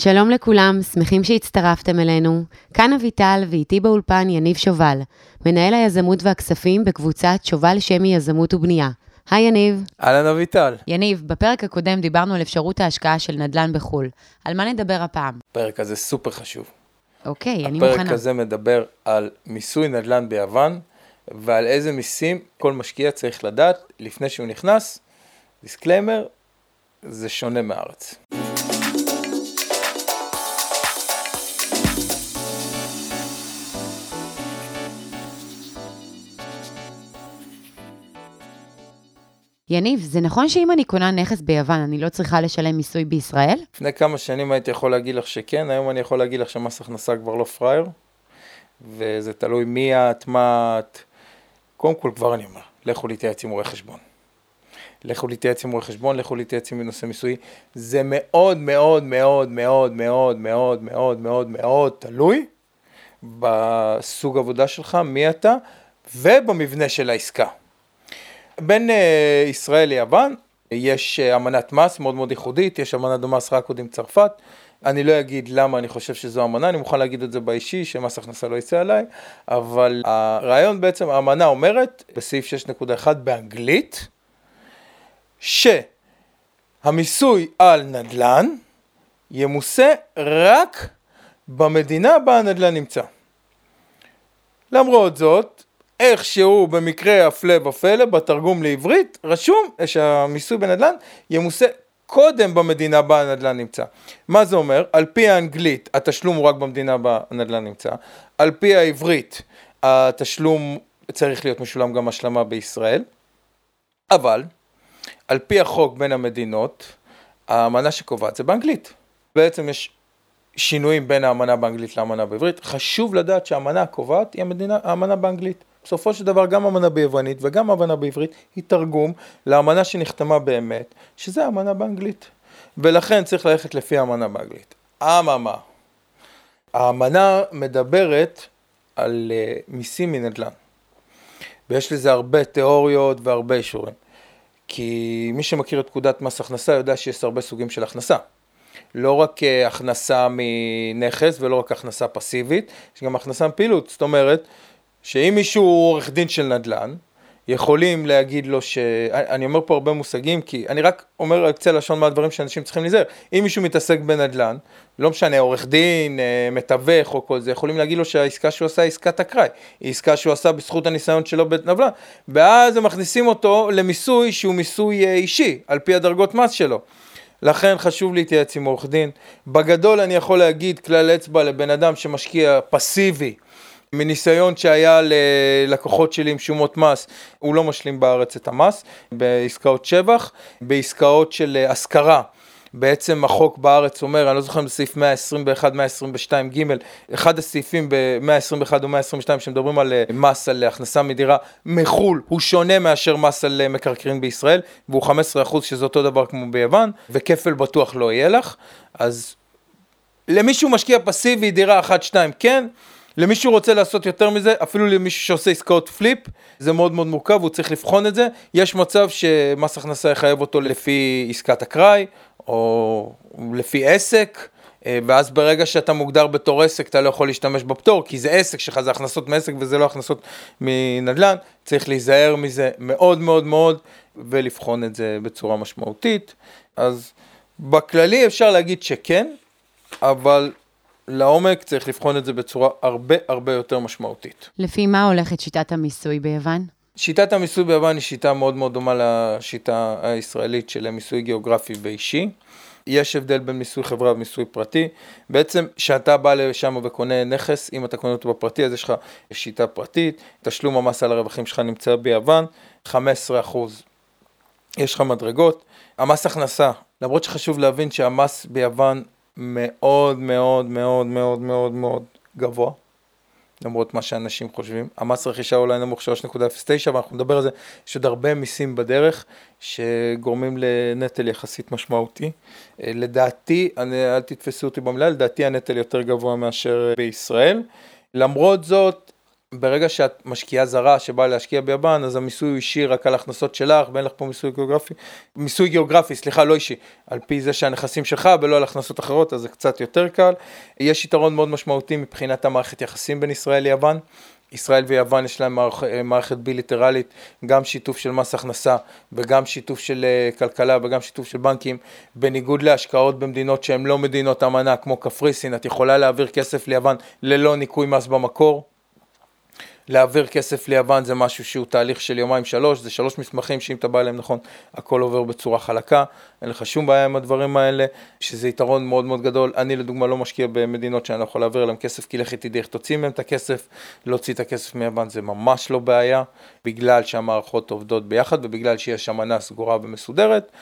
שלום לכולם, שמחים שהצטרפתם אלינו. כאן אביטל ואיתי באולפן יניב שובל, מנהל היזמות והכספים בקבוצת שובל שמי יזמות ובנייה. היי יניב. אהלן אביטל. יניב, בפרק הקודם דיברנו על אפשרות ההשקעה של נדל"ן בחו"ל. על מה נדבר הפעם? הפרק הזה סופר חשוב. אוקיי, אני מוכנה. הפרק הזה מדבר על מיסוי נדל"ן ביוון, ועל איזה מיסים כל משקיע צריך לדעת לפני שהוא נכנס. disclaimer, זה שונה מהארץ. יניב, זה נכון שאם אני קונה נכס ביוון, אני לא צריכה לשלם מיסוי בישראל? לפני כמה שנים הייתי יכול להגיד לך שכן, היום אני יכול להגיד לך שמס הכנסה כבר לא פראייר, וזה תלוי מי את, מה את. קודם כל, כבר אני אומר, לכו להתייעץ עם רואה חשבון. לכו להתייעץ עם רואה חשבון, לכו להתייעץ עם נושא מיסוי. זה מאוד מאוד מאוד מאוד מאוד מאוד מאוד מאוד מאוד תלוי בסוג עבודה שלך, מי אתה, ובמבנה של העסקה. בין אה, ישראל ליוון יש אה, אמנת מס מאוד מאוד ייחודית, יש אמנת מס רק עוד עם צרפת. אני לא אגיד למה אני חושב שזו אמנה, אני מוכן להגיד את זה באישי, שמס הכנסה לא יצא עליי, אבל הרעיון בעצם, האמנה אומרת, בסעיף 6.1 באנגלית, שהמיסוי על נדל"ן ימוסה רק במדינה בה הנדל"ן נמצא. למרות זאת, איכשהו במקרה הפלא ופלא בתרגום לעברית רשום שהמיסוי בנדל"ן ימוסה קודם במדינה בה הנדל"ן נמצא. מה זה אומר? על פי האנגלית התשלום הוא רק במדינה בה הנדל"ן נמצא, על פי העברית התשלום צריך להיות משולם גם השלמה בישראל, אבל על פי החוק בין המדינות האמנה שקובעת זה באנגלית. בעצם יש שינויים בין האמנה באנגלית לאמנה בעברית, חשוב לדעת שהאמנה הקובעת היא המדינה, האמנה באנגלית. בסופו של דבר גם אמנה ביוונית וגם אמנה בעברית היא תרגום לאמנה שנחתמה באמת, שזה אמנה באנגלית. ולכן צריך ללכת לפי האמנה באנגלית. אממה, האמנה מדברת על uh, מיסים מנדל"ן. ויש לזה הרבה תיאוריות והרבה אישורים. כי מי שמכיר את פקודת מס הכנסה יודע שיש הרבה סוגים של הכנסה. לא רק uh, הכנסה מנכס ולא רק הכנסה פסיבית, יש גם הכנסה מפעילות. זאת אומרת, שאם מישהו הוא עורך דין של נדל"ן, יכולים להגיד לו ש... אני אומר פה הרבה מושגים, כי אני רק אומר על קצה לשון מה הדברים שאנשים צריכים להיזהר. אם מישהו מתעסק בנדל"ן, לא משנה, עורך דין, אה, מתווך או כל זה, יכולים להגיד לו שהעסקה שהוא עשה היא עסקת אקראי. היא עסקה שהוא עשה בזכות הניסיון שלו בנדל"ן. ואז הם מכניסים אותו למיסוי שהוא מיסוי אה, אישי, על פי הדרגות מס שלו. לכן חשוב להתייעץ עם עורך דין. בגדול אני יכול להגיד כלל אצבע לבן אדם שמשקיע פסיבי. מניסיון שהיה ללקוחות שלי עם שומות מס, הוא לא משלים בארץ את המס, בעסקאות שבח, בעסקאות של אה, השכרה. בעצם החוק בארץ אומר, אני לא זוכר אם זה סעיף 121, 122 ג', אחד הסעיפים ב-121 או 122 שמדברים על אה, מס על הכנסה מדירה מחו"ל, הוא שונה מאשר מס על אה, מקרקעין בישראל, והוא 15% שזה אותו דבר כמו ביוון, וכפל בטוח לא יהיה לך, אז למישהו משקיע פסיבי דירה 1-2 כן, למישהו רוצה לעשות יותר מזה, אפילו למישהו שעושה עסקאות פליפ, זה מאוד מאוד מורכב, הוא צריך לבחון את זה. יש מצב שמס הכנסה יחייב אותו לפי עסקת אקראי, או לפי עסק, אה, ואז ברגע שאתה מוגדר בתור עסק, אתה לא יכול להשתמש בפטור, כי זה עסק שלך, זה הכנסות מעסק וזה לא הכנסות מנדל"ן. צריך להיזהר מזה מאוד מאוד מאוד, ולבחון את זה בצורה משמעותית. אז בכללי אפשר להגיד שכן, אבל לעומק צריך לבחון את זה בצורה הרבה הרבה יותר משמעותית. לפי מה הולכת שיטת המיסוי ביוון? שיטת המיסוי ביוון היא שיטה מאוד מאוד דומה לשיטה הישראלית של מיסוי גיאוגרפי ואישי. יש הבדל בין מיסוי חברה ומיסוי פרטי. בעצם כשאתה בא לשם וקונה נכס, אם אתה קונה אותו בפרטי, אז יש לך שיטה פרטית, תשלום המס על הרווחים שלך נמצא ביוון, 15%. יש לך מדרגות. המס הכנסה, למרות שחשוב להבין שהמס ביוון מאוד מאוד מאוד מאוד מאוד מאוד גבוה, למרות מה שאנשים חושבים. המס רכישה אולי נמוך 3.09 ואנחנו נדבר על זה, יש עוד הרבה מיסים בדרך שגורמים לנטל יחסית משמעותי. אה, לדעתי, אני, אל תתפסו אותי במילה, לדעתי הנטל יותר גבוה מאשר בישראל. למרות זאת, ברגע שאת משקיעה זרה שבאה להשקיע ביוון, אז המיסוי הוא אישי רק על הכנסות שלך, ואין לך פה מיסוי גיאוגרפי, מיסוי גיאוגרפי, סליחה, לא אישי, על פי זה שהנכסים שלך ולא על הכנסות אחרות, אז זה קצת יותר קל. יש יתרון מאוד משמעותי מבחינת המערכת יחסים בין ישראל ליוון. ישראל ויוון יש להם מערכ, מערכת בילטרלית, גם שיתוף של מס הכנסה וגם שיתוף של uh, כלכלה וגם שיתוף של בנקים, בניגוד להשקעות במדינות שהן לא מדינות אמנה כמו קפריסין, את יכולה להעביר כסף ליוון ללא ניכוי מס במקור. להעביר כסף ליוון זה משהו שהוא תהליך של יומיים שלוש, זה שלוש מסמכים שאם אתה בא אליהם נכון, הכל עובר בצורה חלקה, אין לך שום בעיה עם הדברים האלה, שזה יתרון מאוד מאוד גדול. אני לדוגמה לא משקיע במדינות שאני לא יכול להעביר אליהם כסף, כי לכי תדעי איך תוציא מהם את הכסף, להוציא את הכסף מיוון זה ממש לא בעיה, בגלל שהמערכות עובדות ביחד ובגלל שיש אמנה סגורה ומסודרת.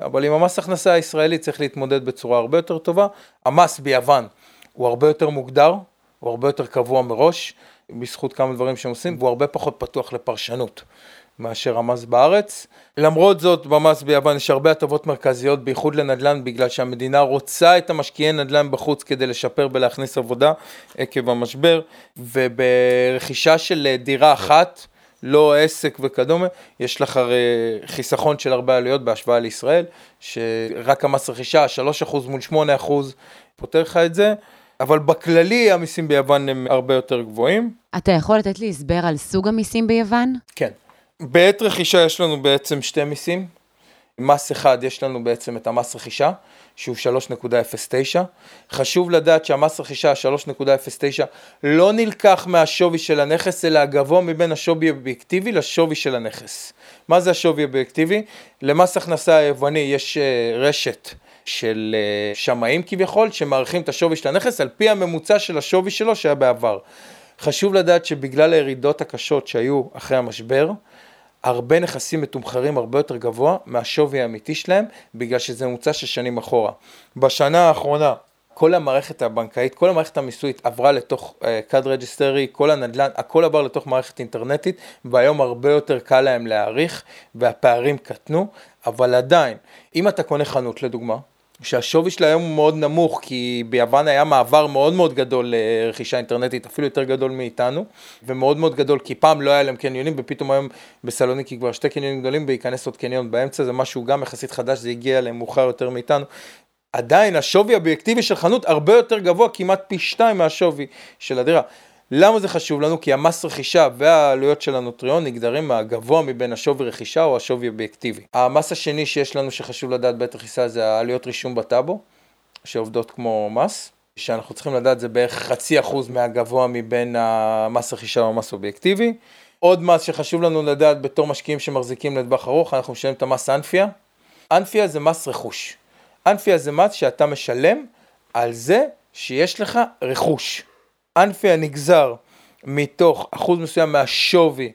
אבל עם המס הכנסה הישראלי צריך להתמודד בצורה הרבה יותר טובה. המס ביוון הוא הרבה יותר מוגדר, הוא הרבה יותר קבוע מראש. בזכות כמה דברים שהם עושים, והוא הרבה פחות פתוח לפרשנות מאשר המס בארץ. למרות זאת, במס ביוון יש הרבה הטבות מרכזיות, בייחוד לנדל"ן, בגלל שהמדינה רוצה את המשקיעי נדל"ן בחוץ כדי לשפר ולהכניס עבודה עקב המשבר, וברכישה של דירה אחת, לא עסק וכדומה, יש לך הרי חיסכון של הרבה עלויות בהשוואה לישראל, שרק המס רכישה, 3% מול 8% פותר לך את זה. אבל בכללי המיסים ביוון הם הרבה יותר גבוהים. אתה יכול לתת לי הסבר על סוג המיסים ביוון? כן. בעת רכישה יש לנו בעצם שתי מיסים. מס אחד, יש לנו בעצם את המס רכישה, שהוא 3.09. חשוב לדעת שהמס רכישה 3.09 לא נלקח מהשווי של הנכס, אלא הגבוה מבין השווי האובייקטיבי לשווי של הנכס. מה זה השווי האובייקטיבי? למס הכנסה היווני יש אה, רשת של אה, שמאים כביכול, שמעריכים את השווי של הנכס על פי הממוצע של השווי שלו שהיה בעבר. חשוב לדעת שבגלל הירידות הקשות שהיו אחרי המשבר, הרבה נכסים מתומחרים הרבה יותר גבוה מהשווי האמיתי שלהם, בגלל שזה ממוצע של שנים אחורה. בשנה האחרונה, כל המערכת הבנקאית, כל המערכת המיסויית עברה לתוך cad uh, registry, כל הנדל"ן, הכל עבר לתוך מערכת אינטרנטית, והיום הרבה יותר קל להם להעריך, והפערים קטנו, אבל עדיין, אם אתה קונה חנות לדוגמה, שהשווי שלה היום הוא מאוד נמוך, כי ביוון היה מעבר מאוד מאוד גדול לרכישה אינטרנטית, אפילו יותר גדול מאיתנו, ומאוד מאוד גדול, כי פעם לא היה להם קניונים, ופתאום היום בסלוניקי כבר שתי קניונים גדולים, וייכנס עוד קניון באמצע, זה משהו גם יחסית חדש, זה הגיע אליהם מאוחר יותר מאיתנו. עדיין השווי האובייקטיבי של חנות הרבה יותר גבוה, כמעט פי שתיים מהשווי של הדירה. למה זה חשוב לנו? כי המס רכישה והעלויות של הנוטריון נגדרים מהגבוה מבין השווי רכישה או השווי אובייקטיבי. המס השני שיש לנו שחשוב לדעת בעת רכישה זה העלויות רישום בטאבו, שעובדות כמו מס, שאנחנו צריכים לדעת זה בערך חצי אחוז מהגבוה מבין המס רכישה או המס אובייקטיבי. עוד מס שחשוב לנו לדעת בתור משקיעים שמחזיקים לטווח ארוך, אנחנו משלמים את המס אנפיה. אנפיה זה מס רכוש. אנפיה זה מס שאתה משלם על זה שיש לך רכוש. אנפי הנגזר מתוך אחוז מסוים מהשווי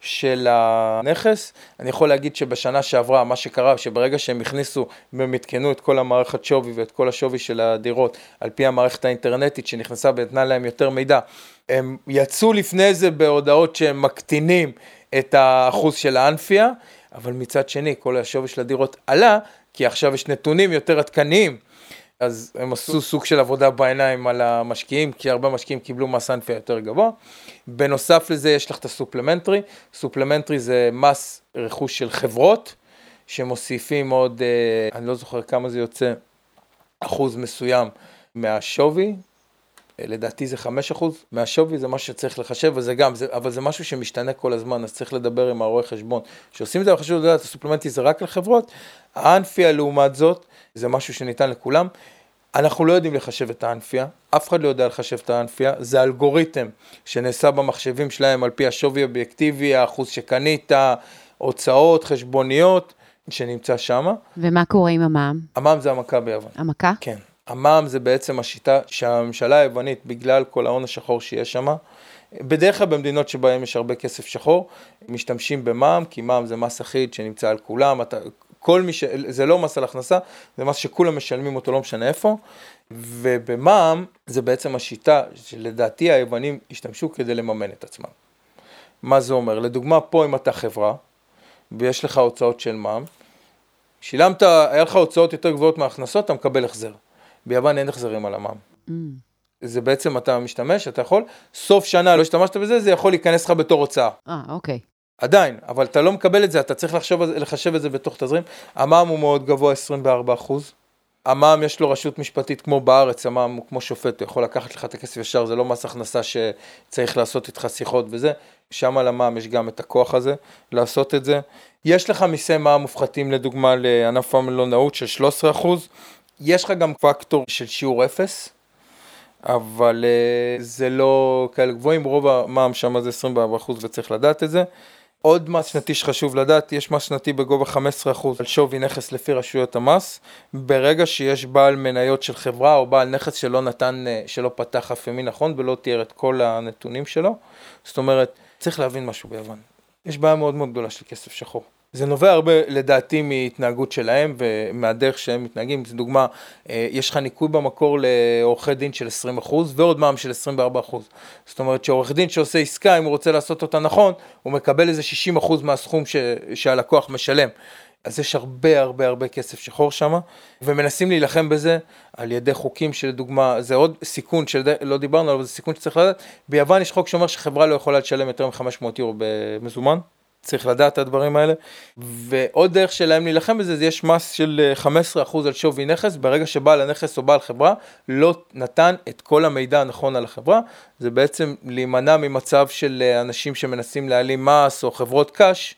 של הנכס. אני יכול להגיד שבשנה שעברה, מה שקרה, שברגע שהם הכניסו והם עדכנו את כל המערכת שווי ואת כל השווי של הדירות, על פי המערכת האינטרנטית שנכנסה ונתנה להם יותר מידע, הם יצאו לפני זה בהודעות שהם מקטינים את האחוז של האנפיה, אבל מצד שני, כל השווי של הדירות עלה, כי עכשיו יש נתונים יותר עדכניים. אז הם עשו סוג של עבודה בעיניים על המשקיעים, כי הרבה משקיעים קיבלו מס אנפיה יותר גבוה. בנוסף לזה יש לך את ה supplementary, supplementary זה מס רכוש של חברות, שמוסיפים עוד, אה, אני לא זוכר כמה זה יוצא, אחוז מסוים מהשווי, לדעתי זה 5% מהשווי, זה משהו שצריך לחשב, וזה גם, זה, אבל זה משהו שמשתנה כל הזמן, אז צריך לדבר עם הרואה חשבון. כשעושים את זה, חשוב לדעת, הסופלמנטי זה רק לחברות, האנפיה לעומת זאת, זה משהו שניתן לכולם. אנחנו לא יודעים לחשב את האנפיה, אף אחד לא יודע לחשב את האנפיה, זה אלגוריתם שנעשה במחשבים שלהם על פי השווי אובייקטיבי, האחוז שקנית, הוצאות, חשבוניות, שנמצא שם. ומה קורה עם המע"מ? המע"מ זה המכה ביוון. המכה? כן. המע"מ זה בעצם השיטה שהממשלה היוונית, בגלל כל ההון השחור שיש שם, בדרך כלל במדינות שבהן יש הרבה כסף שחור, משתמשים במע"מ, כי מע"מ זה מס אחיד שנמצא על כולם, אתה, כל מי ש... זה לא מס על הכנסה, זה מס שכולם משלמים אותו, לא משנה איפה, ובמע"מ זה בעצם השיטה שלדעתי היוונים השתמשו כדי לממן את עצמם. מה זה אומר? לדוגמה, פה אם אתה חברה, ויש לך הוצאות של מע"מ, שילמת, היה לך הוצאות יותר גבוהות מההכנסות, אתה מקבל החזר. ביוון אין החזרים על המע"מ. Mm. זה בעצם אתה משתמש, אתה יכול, סוף שנה לא השתמשת בזה, זה יכול להיכנס לך בתור הוצאה. אה, אוקיי. עדיין, אבל אתה לא מקבל את זה, אתה צריך לחשוב, לחשב את זה בתוך תזרים. המע"מ הוא מאוד גבוה, 24 אחוז. המע"מ יש לו רשות משפטית כמו בארץ, המע"מ הוא כמו שופט, הוא יכול לקחת לך את הכסף ישר, זה לא מס הכנסה שצריך לעשות איתך שיחות וזה, שם על המע"מ יש גם את הכוח הזה לעשות את זה. יש לך מיסי מע"מ מופחתים לדוגמה לענף המלונאות של 13%, יש לך גם פקטור של שיעור אפס, אבל uh, זה לא כאלה גבוהים, רוב המע"מ שם זה 24% וצריך לדעת את זה. עוד מס שנתי שחשוב לדעת, יש מס שנתי בגובה 15% על שווי נכס לפי רשויות המס. ברגע שיש בעל מניות של חברה או בעל נכס שלא נתן, אה, שלא פתח אף ימין נכון ולא תיאר את כל הנתונים שלו, זאת אומרת, צריך להבין משהו ביוון. יש בעיה מאוד מאוד גדולה של כסף שחור. זה נובע הרבה לדעתי מהתנהגות שלהם ומהדרך שהם מתנהגים. זו דוגמה, אה, יש לך ניכוי במקור לעורכי דין של 20% ועוד מע"מ של 24%. זאת אומרת שעורך דין שעושה עסקה, אם הוא רוצה לעשות אותה נכון, הוא מקבל איזה 60% מהסכום ש, שהלקוח משלם. אז יש הרבה הרבה הרבה כסף שחור שם, ומנסים להילחם בזה על ידי חוקים שלדוגמה, זה עוד סיכון שלא דיברנו עליו, זה סיכון שצריך לדעת. ביוון יש חוק שאומר שחברה לא יכולה לשלם יותר מ-500 יורו במזומן. צריך לדעת את הדברים האלה. ועוד דרך שלהם להילחם בזה, זה יש מס של 15% אה, על שווי נכס, ברגע שבעל הנכס או בעל חברה לא נתן את כל המידע הנכון על החברה, זה בעצם להימנע ממצב של אה, אנשים שמנסים להעלים מס או חברות קש.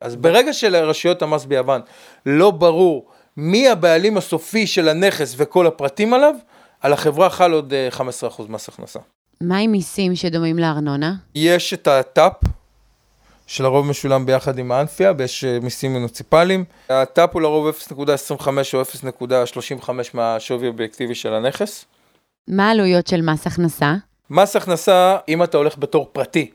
אז ברגע שלרשויות המס ביוון לא ברור מי הבעלים הסופי של הנכס וכל הפרטים עליו, על החברה חל עוד 15% אה, מס הכנסה. מה עם מיסים שדומים לארנונה? יש את הטאפ, שלרוב משולם ביחד עם האנפיה, ויש אה, מיסים מוניציפליים. הטאפ הוא לרוב 0.25 או 0.35 מהשווי האובייקטיבי של הנכס. מה העלויות של מס הכנסה? מס הכנסה, אם אתה הולך בתור פרטי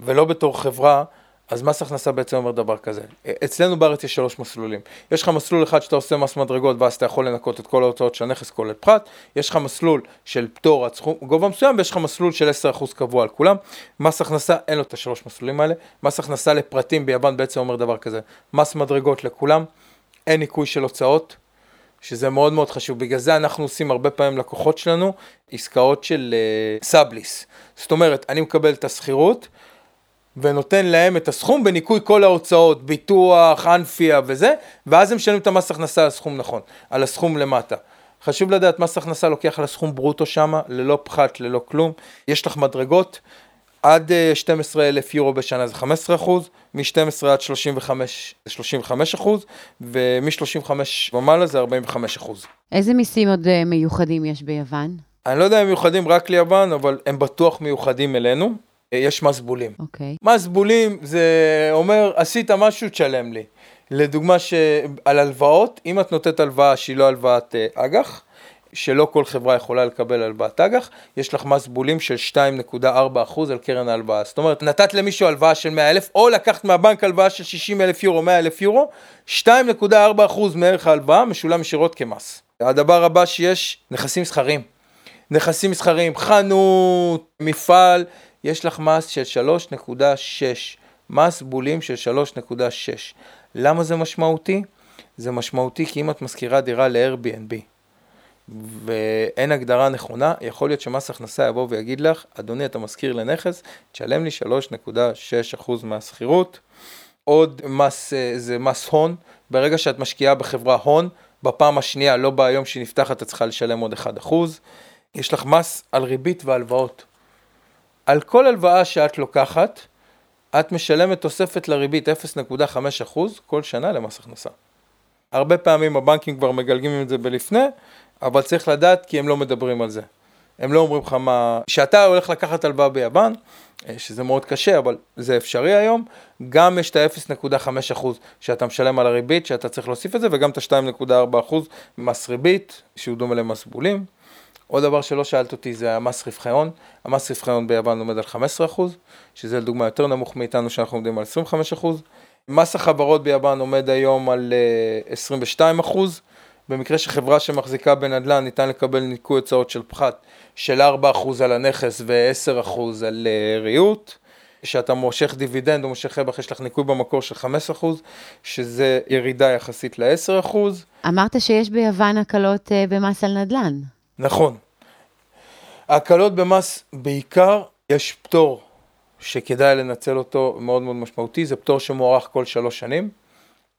ולא בתור חברה, אז מס הכנסה בעצם אומר דבר כזה, אצלנו בארץ יש שלוש מסלולים, יש לך מסלול אחד שאתה עושה מס מדרגות ואז אתה יכול לנקות את כל ההוצאות של הנכס כולל פחת, יש לך מסלול של פטור עד סכום גובה מסוים ויש לך מסלול של 10% קבוע על כולם, מס הכנסה אין לו את השלוש מסלולים האלה, מס הכנסה לפרטים ביוון בעצם אומר דבר כזה, מס מדרגות לכולם, אין ניכוי של הוצאות, שזה מאוד מאוד חשוב, בגלל זה אנחנו עושים הרבה פעמים לקוחות שלנו עסקאות של uh, סאבליס, זאת אומרת אני מקבל את השכירות ונותן להם את הסכום בניכוי כל ההוצאות, ביטוח, אנפיה וזה, ואז הם משלמים את המס הכנסה על הסכום נכון, על הסכום למטה. חשוב לדעת, מס הכנסה לוקח על הסכום ברוטו שמה, ללא פחת, ללא כלום. יש לך מדרגות, עד 12,000 אה, יורו בשנה זה 15 אחוז, מ-12 עד 35 זה 35 אחוז, ומ-35 ומעלה זה 45 אחוז. איזה מיסים עוד אה, מיוחדים יש ביוון? אני לא יודע אם מיוחדים רק ליוון, אבל הם בטוח מיוחדים אלינו. יש מס בולים. אוקיי. Okay. מס בולים זה אומר, עשית משהו, תשלם לי. לדוגמה שעל הלוואות, אם את נותנת הלוואה שהיא לא הלוואת אה, אג"ח, שלא כל חברה יכולה לקבל הלוואת אג"ח, יש לך מס בולים של 2.4% על קרן ההלוואה. זאת אומרת, נתת למישהו הלוואה של 100,000, או לקחת מהבנק הלוואה של 60,000 יורו, 100,000 יורו, 2.4% מערך ההלוואה משולם ישירות כמס. הדבר הבא שיש, נכסים מסחריים. נכסים מסחריים, חנות, מפעל, יש לך מס של 3.6, מס בולים של 3.6. למה זה משמעותי? זה משמעותי כי אם את משכירה דירה ל-Airbnb ואין הגדרה נכונה, יכול להיות שמס הכנסה יבוא ויגיד לך, אדוני אתה משכיר לנכס, תשלם לי 3.6% מהשכירות. עוד מס, אה, זה מס הון, ברגע שאת משקיעה בחברה הון, בפעם השנייה, לא ביום שהיא נפתחת, את צריכה לשלם עוד 1%. יש לך מס על ריבית והלוואות. על כל הלוואה שאת לוקחת, את משלמת תוספת לריבית 0.5% כל שנה למס הכנסה. הרבה פעמים הבנקים כבר מגלגים את זה בלפני, אבל צריך לדעת כי הם לא מדברים על זה. הם לא אומרים לך מה... כשאתה הולך לקחת הלוואה ביוון, אה, שזה מאוד קשה, אבל זה אפשרי היום, גם יש את ה-0.5% שאתה משלם על הריבית, שאתה צריך להוסיף את זה, וגם את ה-2.4% מס ריבית, שהוא דומה למס בולים. עוד דבר שלא שאלת אותי זה המס רווחי הון. המס רווחי הון ביוון עומד על 15%, שזה לדוגמה יותר נמוך מאיתנו שאנחנו עומדים על 25%. מס החברות ביוון עומד היום על 22%. אה, במקרה שחברה שמחזיקה בנדל"ן ניתן לקבל ניכוי הוצאות של פחת של 4% על הנכס ו-10% על אה, ריהוט. כשאתה מושך דיבידנד או מושך רווח יש לך ניכוי במקור של 15%, שזה ירידה יחסית ל-10%. אמרת שיש ביוון הקלות אה, במס על נדל"ן. נכון. ההקלות במס, בעיקר יש פטור שכדאי לנצל אותו מאוד מאוד משמעותי, זה פטור שמוארך כל שלוש שנים.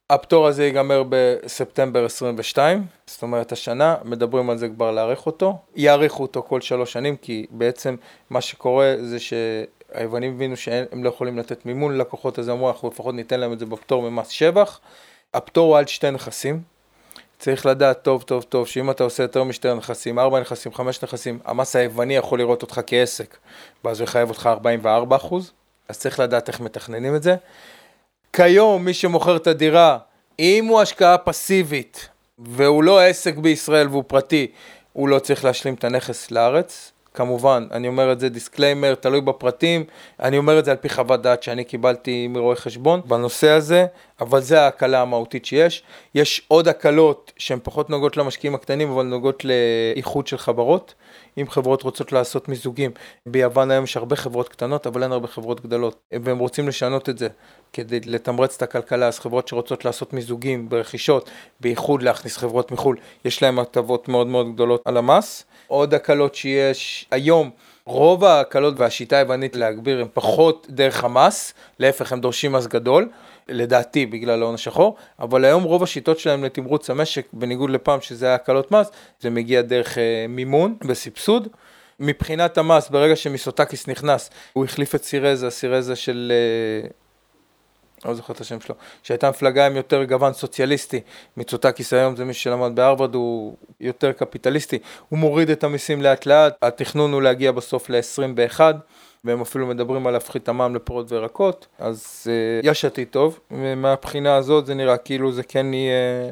הפטור הזה ייגמר בספטמבר 22, זאת אומרת השנה, מדברים על זה כבר להאריך אותו. יאריכו אותו כל שלוש שנים, כי בעצם מה שקורה זה שהיוונים הבינו שהם לא יכולים לתת מימון ללקוחות, אז אמרו, אנחנו לפחות ניתן להם את זה בפטור ממס שבח. הפטור הוא על שתי נכסים. צריך לדעת טוב טוב טוב שאם אתה עושה יותר משתי נכסים, ארבע נכסים, חמש נכסים, המס היווני יכול לראות אותך כעסק, ואז הוא יחייב אותך 44 אחוז, אז צריך לדעת איך מתכננים את זה. כיום מי שמוכר את הדירה, אם הוא השקעה פסיבית והוא לא עסק בישראל והוא פרטי, הוא לא צריך להשלים את הנכס לארץ. כמובן, אני אומר את זה disclaimer, תלוי בפרטים, אני אומר את זה על פי חוות דעת שאני קיבלתי מרואה חשבון בנושא הזה, אבל זה ההקלה המהותית שיש. יש עוד הקלות שהן פחות נוגעות למשקיעים הקטנים, אבל נוגעות לאיחוד של חברות. אם חברות רוצות לעשות מיזוגים, ביוון היום יש הרבה חברות קטנות, אבל אין הרבה חברות גדולות, והם רוצים לשנות את זה כדי לתמרץ את הכלכלה, אז חברות שרוצות לעשות מיזוגים ורכישות, בייחוד להכניס חברות מחו"ל, יש להם הטבות מאוד מאוד גדולות על המס. עוד הקלות שיש היום, רוב ההקלות והשיטה היוונית להגביר הם פחות דרך המס, להפך הם דורשים מס גדול, לדעתי בגלל ההון השחור, אבל היום רוב השיטות שלהם לתמרוץ המשק, בניגוד לפעם שזה היה הקלות מס, זה מגיע דרך אה, מימון וסבסוד. מבחינת המס, ברגע שמיסוטקיס נכנס, הוא החליף את סירזה, סירזה של... אה, לא זוכר את השם שלו, שהייתה מפלגה עם יותר גוון סוציאליסטי, מיצוטקיס היום זה מי שלמד בהרווארד, הוא יותר קפיטליסטי, הוא מוריד את המיסים לאט לאט, התכנון הוא להגיע בסוף ל-21, והם אפילו מדברים על להפחית את המע"מ לפירות וירקות, אז uh, יש עתיד טוב, ומהבחינה הזאת זה נראה כאילו זה כן יהיה,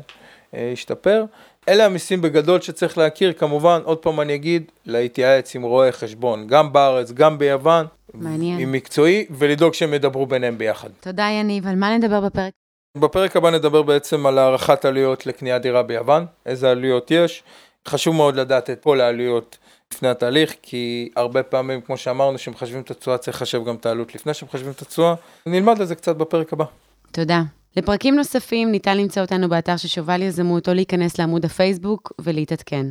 uh, ישתפר. אלה המיסים בגדול שצריך להכיר, כמובן, עוד פעם אני אגיד, להתייעץ עם רואי חשבון, גם בארץ, גם ביוון. מעניין. עם מקצועי, ולדאוג שהם ידברו ביניהם ביחד. תודה, יניב. על מה נדבר בפרק? בפרק הבא נדבר בעצם על הערכת עלויות לקניית דירה ביוון, איזה עלויות יש. חשוב מאוד לדעת את כל העלויות לפני התהליך, כי הרבה פעמים, כמו שאמרנו, כשמחשבים את התשואה, צריך לחשב גם את העלות לפני שמחשבים את התשואה. נלמד על זה קצת בפרק הבא. תודה. לפרקים נוספים ניתן למצוא אותנו באתר של שובל יזמות או להיכנס לעמוד הפייסבוק ולהתעדכן.